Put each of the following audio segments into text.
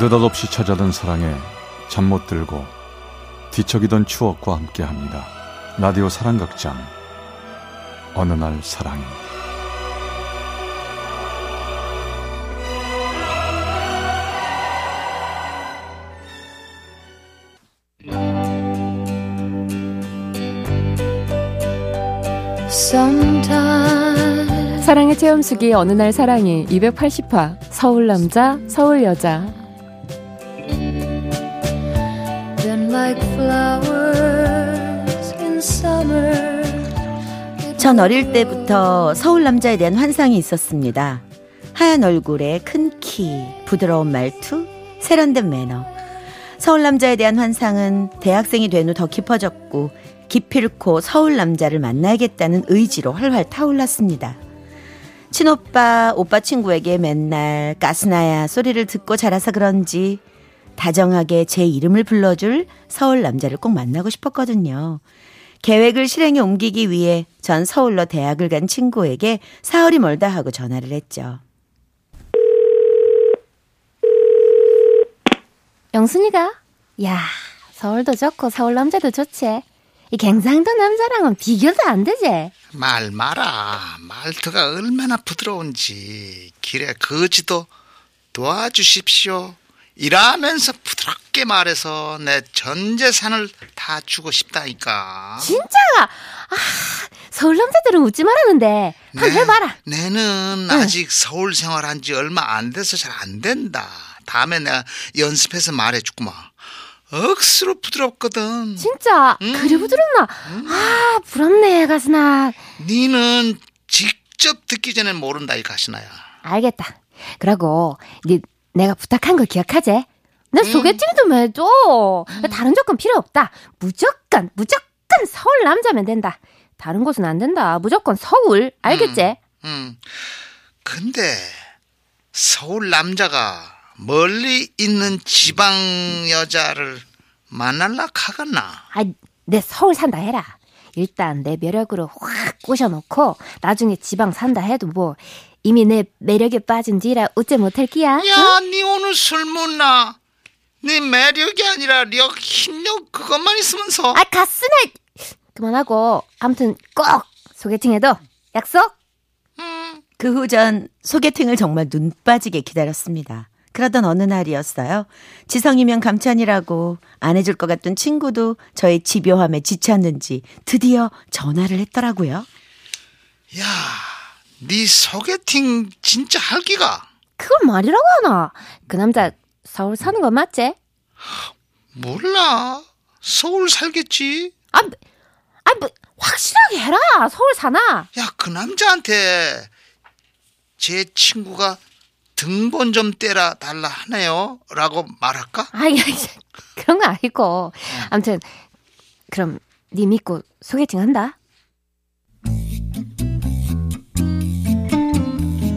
느닷없이 찾아든 사랑에 잠 못 들고 뒤척이던 추억과 함께합니다. 라디오 사랑극장. 어느 날 사랑이 사랑의 체험수기 어느 날 사랑이 280화. 서울 남자 서울 여자 전 어릴 때부터 서울 남자에 대한 환상이 있었습니다. 하얀 얼굴에 큰 키, 부드러운 말투, 세련된 매너. 서울 남자에 대한 환상은 대학생이 된 후 더 깊어졌고 기필코 서울 남자를 만나야겠다는 의지로 활활 타올랐습니다. 친오빠, 오빠 친구에게 맨날 가스나야 소리를 듣고 자라서 그런지 다정하게 제 이름을 불러줄 서울 남자를 꼭 만나고 싶었거든요. 계획을 실행에 옮기기 위해 전 서울로 대학을 간 친구에게 사흘이 멀다 하고 전화를 했죠. 영순이가? 야, 서울도 좋고 서울 남자도 좋지. 이 갱상도 남자랑은 비교도 안 되지. 말 마라. 말투가 얼마나 부드러운지 길에 거지도 도와주십시오. 일하면서 부드럽게 말해서 내 전 재산을 다 주고 싶다니까. 진짜? 아, 서울 남자들은 웃지 말하는데 한번 네, 해봐라. 내는 아직 서울 생활한 지 얼마 안 돼서 잘 안 된다. 다음에 내가 연습해서 말해주구만. 억수로 부드럽거든. 진짜 음. 그래 부드럽나? 아 부럽네 가스나. 니는 직접 듣기 전에 모른다 이 가시나야. 알겠다. 그러고 네 내가 부탁한 거 기억하지? 내 음. 소개팅 좀 해줘. 다른 조건 필요 없다. 무조건 무조건 서울 남자면 된다. 다른 곳은 안 된다. 무조건 서울. 알겠지? 음. 근데 서울 남자가 멀리 있는 지방 여자를 만날라 하겠나? 아, 내 서울 산다 해라. 일단 내 매력으로 확 꼬셔놓고 나중에 지방 산다 해도 뭐 이미 내 매력에 빠진 뒤라 웃지 못할 끼야. 야, 니 오늘 술 못나? 네 매력이 아니라 력, 힘력 그것만 있으면서 아 가스나 그만하고 아무튼 꼭 소개팅해도 약속. 음, 그 후 전 소개팅을 정말 눈 빠지게 기다렸습니다. 그러던 어느 날이었어요. 지성이면 감찬이라고 안 해줄 것 같던 친구도 저의 집요함에 지쳤는지 드디어 전화를 했더라고요. 야, 네 소개팅 진짜 할 기가? 그건 말이라고 하나. 그 남자 서울 사는 거 맞지? 몰라. 서울 살겠지. 아, 뭐, 아, 뭐, 확실하게 해라. 서울 사나? 야, 그 남자한테 제 친구가 등본 좀 떼라 달라 하네요. 라고 말할까? 아이, 그런 거 아니고. 아무튼, 그럼, 니 믿고 소개팅 한다?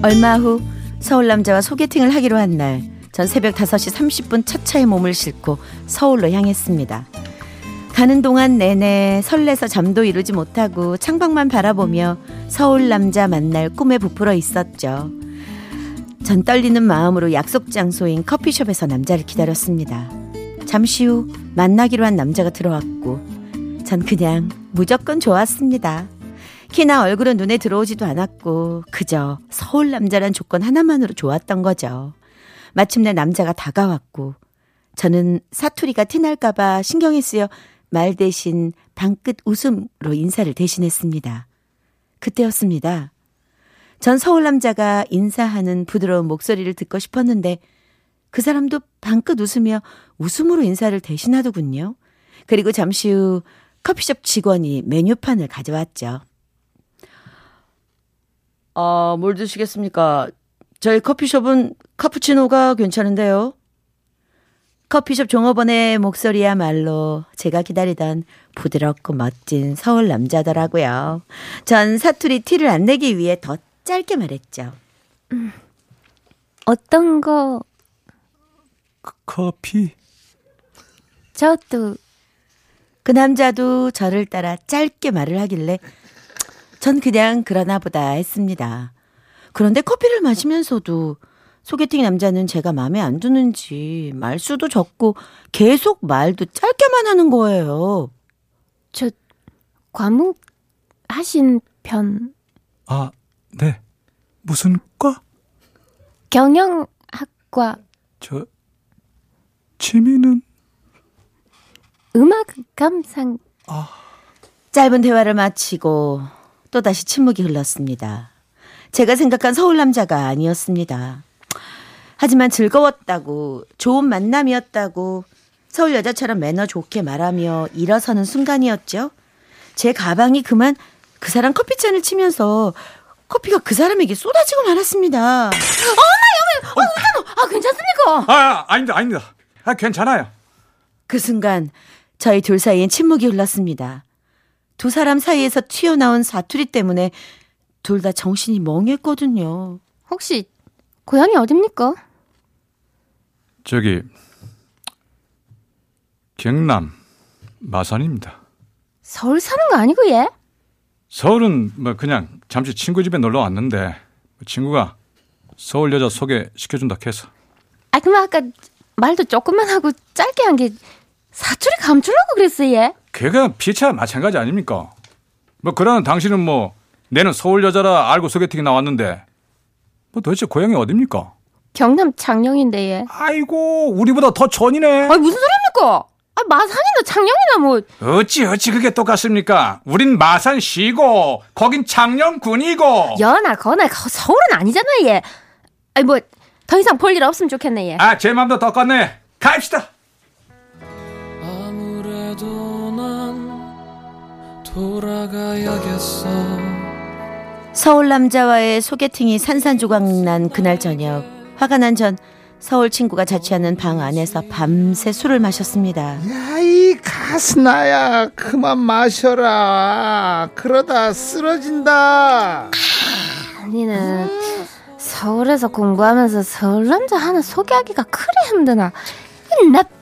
얼마 후 서울 남자와 소개팅을 하기로 한 날, 전 새벽 5시 30분 첫 차에 몸을 싣고 서울로 향했습니다. 가는 동안 내내 설레서 잠도 이루지 못하고 창밖만 바라보며 서울 남자 만날 꿈에 부풀어 있었죠. 전 떨리는 마음으로 약속 장소인 커피숍에서 남자를 기다렸습니다. 잠시 후 만나기로 한 남자가 들어왔고, 전 그냥 무조건 좋았습니다. 키나 얼굴은 눈에 들어오지도 않았고 그저 서울 남자란 조건 하나만으로 좋았던 거죠. 마침내 남자가 다가왔고 저는 사투리가 티날까봐 신경이 쓰여 말 대신 방긋 웃음으로 인사를 대신했습니다. 그때였습니다. 전 서울 남자가 인사하는 부드러운 목소리를 듣고 싶었는데 그 사람도 방긋 웃으며 웃음으로 인사를 대신하더군요. 그리고 잠시 후 커피숍 직원이 메뉴판을 가져왔죠. 아, 뭘 드시겠습니까? 저희 커피숍은 카푸치노가 괜찮은데요. 커피숍 종업원의 목소리야말로 제가 기다리던 부드럽고 멋진 서울 남자더라고요. 전 사투리 티를 안 내기 위해 더 짧게 말했죠. 어떤 거, 커피 저도, 그 남자도 저를 따라 짧게 말을 하길래 전 그냥 그러나 보다 했습니다. 그런데 커피를 마시면서도 소개팅 남자는 제가 마음에 안 드는지 말수도 적고 계속 말도 짧게만 하는 거예요. 저 과목 하신 편 아, 네. 무슨 과? 경영학과 저 취미는 음악 감상 짧은 대화를 마치고 또다시 침묵이 흘렀습니다. 제가 생각한 서울 남자가 아니었습니다. 하지만 즐거웠다고, 좋은 만남이었다고, 서울 여자처럼 매너 좋게 말하며 일어서는 순간이었죠. 제 가방이 그만 그 사람 커피잔을 치면서 커피가 그 사람에게 쏟아지고 말았습니다. 아 괜찮습니까? 아, 아닙니다. 아닙니다. 아, 괜찮아요. 그 순간 저희 둘 사이엔 침묵이 흘렀습니다. 두 사람 사이에서 튀어나온 사투리 때문에 둘 다 정신이 멍했거든요. 혹시 고향이 어딥니까? 저기 경남 마산입니다. 서울 사는 거 아니고 얘? 서울은 뭐 그냥 잠시 친구 집에 놀러 왔는데 친구가 서울 여자 소개시켜준다 해서 아 그만 아까 말도 조금만 하고 짧게 한 게 사투리 감추려고 그랬어 얘. 걔가 피차 마찬가지 아닙니까? 뭐 그러는 당신은 뭐 내는 서울 여자라 알고 소개팅이 나왔는데 뭐 도대체 고향이 어딥니까? 경남 창녕인데 얘. 아이고 우리보다 더 전이네. 아 무슨 소리입니까? 아 마산이나 창녕이나 뭐 어찌 어찌 그게 똑같습니까? 우린 마산시고 거긴 창녕군이고. 여나 거나 거- 서울은 아니잖아 얘. 아니 뭐더 이상 볼 일 없으면 좋겠네 얘. 아제 맘도 똑같네. 갑시다. 돌아가야겠어 서울 남자와의 소개팅이 산산조각 난 그날 저녁 화가 난 전 서울 친구가 자취하는 방 안에서 밤새 술을 마셨습니다. 야 이 가스나야 그만 마셔라 그러다 쓰러진다 언니는 서울에서 공부하면서 서울 남자 하나 소개하기가 그리 힘드나. 이 나쁜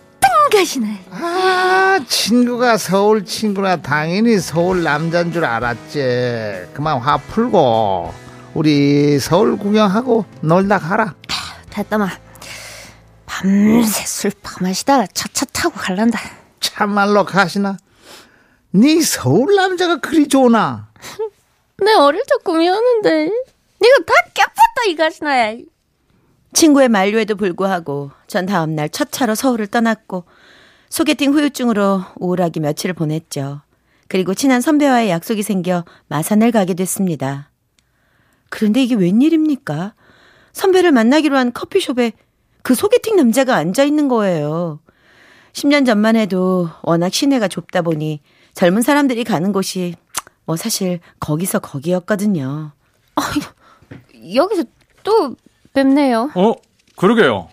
것이네. 아 친구가 서울 친구나 당연히 서울 남잔 줄 알았지 그만 화 풀고 우리 서울 구경하고 놀다 가라 됐다마. 밤새 술 퍼마시다가 차차 타고 갈란다. 참말로 가시나 네 서울 남자가 그리 좋나 내 어릴 적 꿈이었는데. 네가 다 깨팠다 이 가시나야. 친구의 만류에도 불구하고 전 다음날 첫 차로 서울을 떠났고 소개팅 후유증으로 우울하게 며칠을 보냈죠. 그리고 친한 선배와의 약속이 생겨 마산을 가게 됐습니다. 그런데 이게 웬일입니까? 선배를 만나기로 한 커피숍에 그 소개팅 남자가 앉아 있는 거예요. 10년 전만 해도 워낙 시내가 좁다 보니 젊은 사람들이 가는 곳이 뭐 사실 거기서 거기였거든요. 여기서 또 뵙네요. 어 그러게요.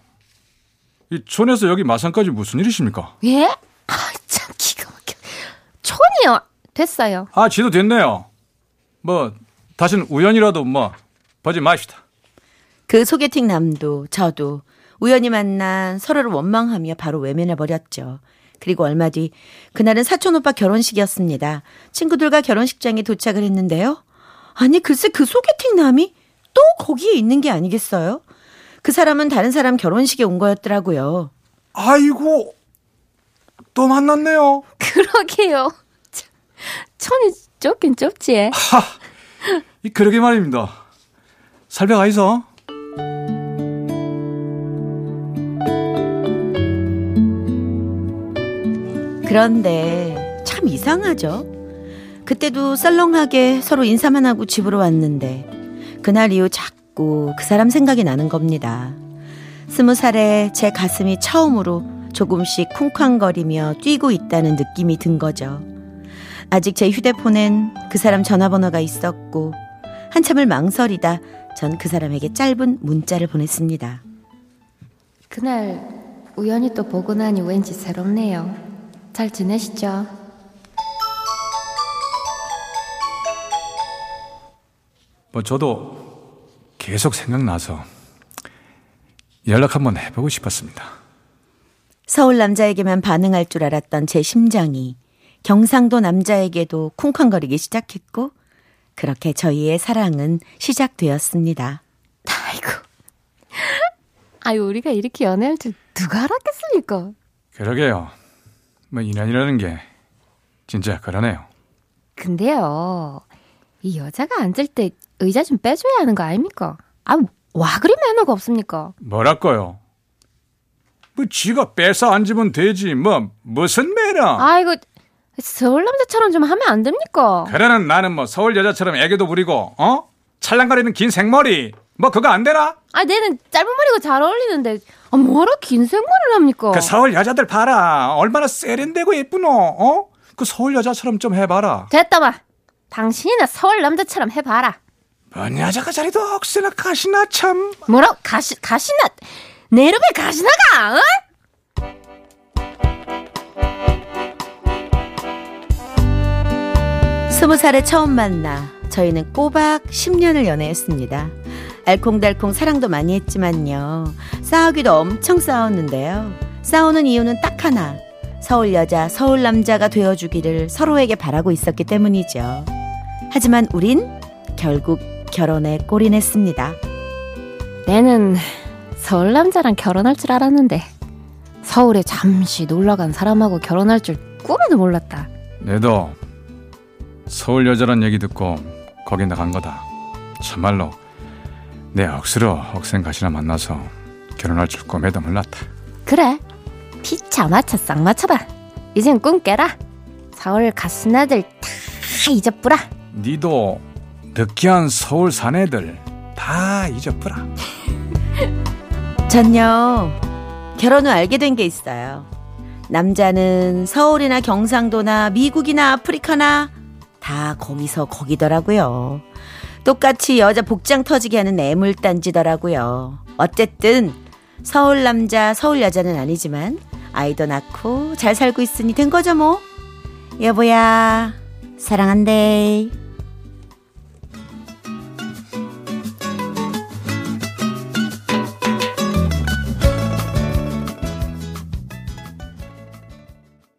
이 촌에서 여기 마산까지 무슨 일이십니까? 예? 아, 참 기가 막혀. 촌이요. 됐어요. 아 지도 됐네요. 뭐 다시는 우연이라도 뭐 보지 마시다. 그 소개팅 남도 저도 우연히 만난 서로를 원망하며 바로 외면해 버렸죠. 그리고 얼마 뒤 그날은 사촌 오빠 결혼식이었습니다. 친구들과 결혼식장에 도착을 했는데요. 아니 글쎄 그 소개팅 남이 또 거기에 있는 게 아니겠어요? 그 사람은 다른 사람 결혼식에 온 거였더라고요. 아이고 또 만났네요. 그러게요. 참, 촌이 좁긴 좁지. 이 그러게 말입니다. 살벽 아이서? 그런데 참 이상하죠. 그때도 썰렁하게 서로 인사만 하고 집으로 왔는데 그날 이후 자꾸 그 사람 생각이 나는 겁니다. 스무 살에 제 가슴이 처음으로 조금씩 쿵쾅거리며 뛰고 있다는 느낌이 든 거죠. 아직 제 휴대폰엔 그 사람 전화번호가 있었고 한참을 망설이다 전 그 사람에게 짧은 문자를 보냈습니다. 그날 우연히 또 보고 나니 왠지 새롭네요. 잘 지내시죠? 뭐 저도 계속 생각나서 연락 한번 해보고 싶었습니다. 서울 남자에게만 반응할 줄 알았던 제 심장이 경상도 남자에게도 쿵쾅거리기 시작했고 그렇게 저희의 사랑은 시작되었습니다. 아이고. 아유, 우리가 이렇게 연애할 줄 누가 알았겠습니까? 그러게요. 뭐 인연이라는 게 진짜 그러네요. 근데요, 이 여자가 앉을 때 의자 좀 빼줘야 하는 거 아닙니까? 아, 와 그리 매너가 없습니까? 뭐랄까요? 뭐 지가 뺏어 앉으면 되지. 뭐 무슨 매너? 아이고, 서울 남자처럼 좀 하면 안 됩니까? 그래는 나는 뭐 서울 여자처럼 애교도 부리고 어? 찰랑거리는 긴 생머리 뭐 그거 안 되나? 아, 내는 짧은 머리가 잘 어울리는데, 아, 뭐라 긴 생머리를 합니까? 그 서울 여자들 봐라 얼마나 세련되고 예쁘노 어? 그 서울 여자처럼 좀 해봐라 됐다 봐. 당신이나 서울 남자처럼 해봐라. 뭔 여자가 자리도 억세나 가시나 참 뭐라 가시 가시나 내 이름에 가시나가? 어? 스무 살에 처음 만나 저희는 꼬박 10년을 연애했습니다. 알콩달콩 사랑도 많이 했지만요. 싸우기도 엄청 싸웠는데요. 싸우는 이유는 딱 하나. 서울 여자, 서울 남자가 되어주기를 서로에게 바라고 있었기 때문이죠. 하지만 우린 결국 결혼에 골인했습니다. 내는 서울 남자랑 결혼할 줄 알았는데 서울에 잠시 놀러 간 사람하고 결혼할 줄 꿈에도 몰랐다. 내도 서울 여자란 얘기 듣고 거기 나간 거다 참말로 내 억수로 억센 가시나 만나서 결혼할 줄 꿈에도 몰랐다 그래, 피차 마차 싹 맞춰봐. 이젠 꿈 깨라. 서울 가수나들 다 잊어뿌라. 니도 느끼한 서울 사내들 다 잊어버라 전요 결혼 후 알게 된 게 있어요. 남자는 서울이나 경상도나 미국이나 아프리카나 다 거기서 거기더라고요. 똑같이 여자 복장 터지게 하는 애물단지더라고요. 어쨌든 서울 남자 서울 여자는 아니지만 아이도 낳고 잘 살고 있으니 된 거죠 뭐. 여보야 사랑한대.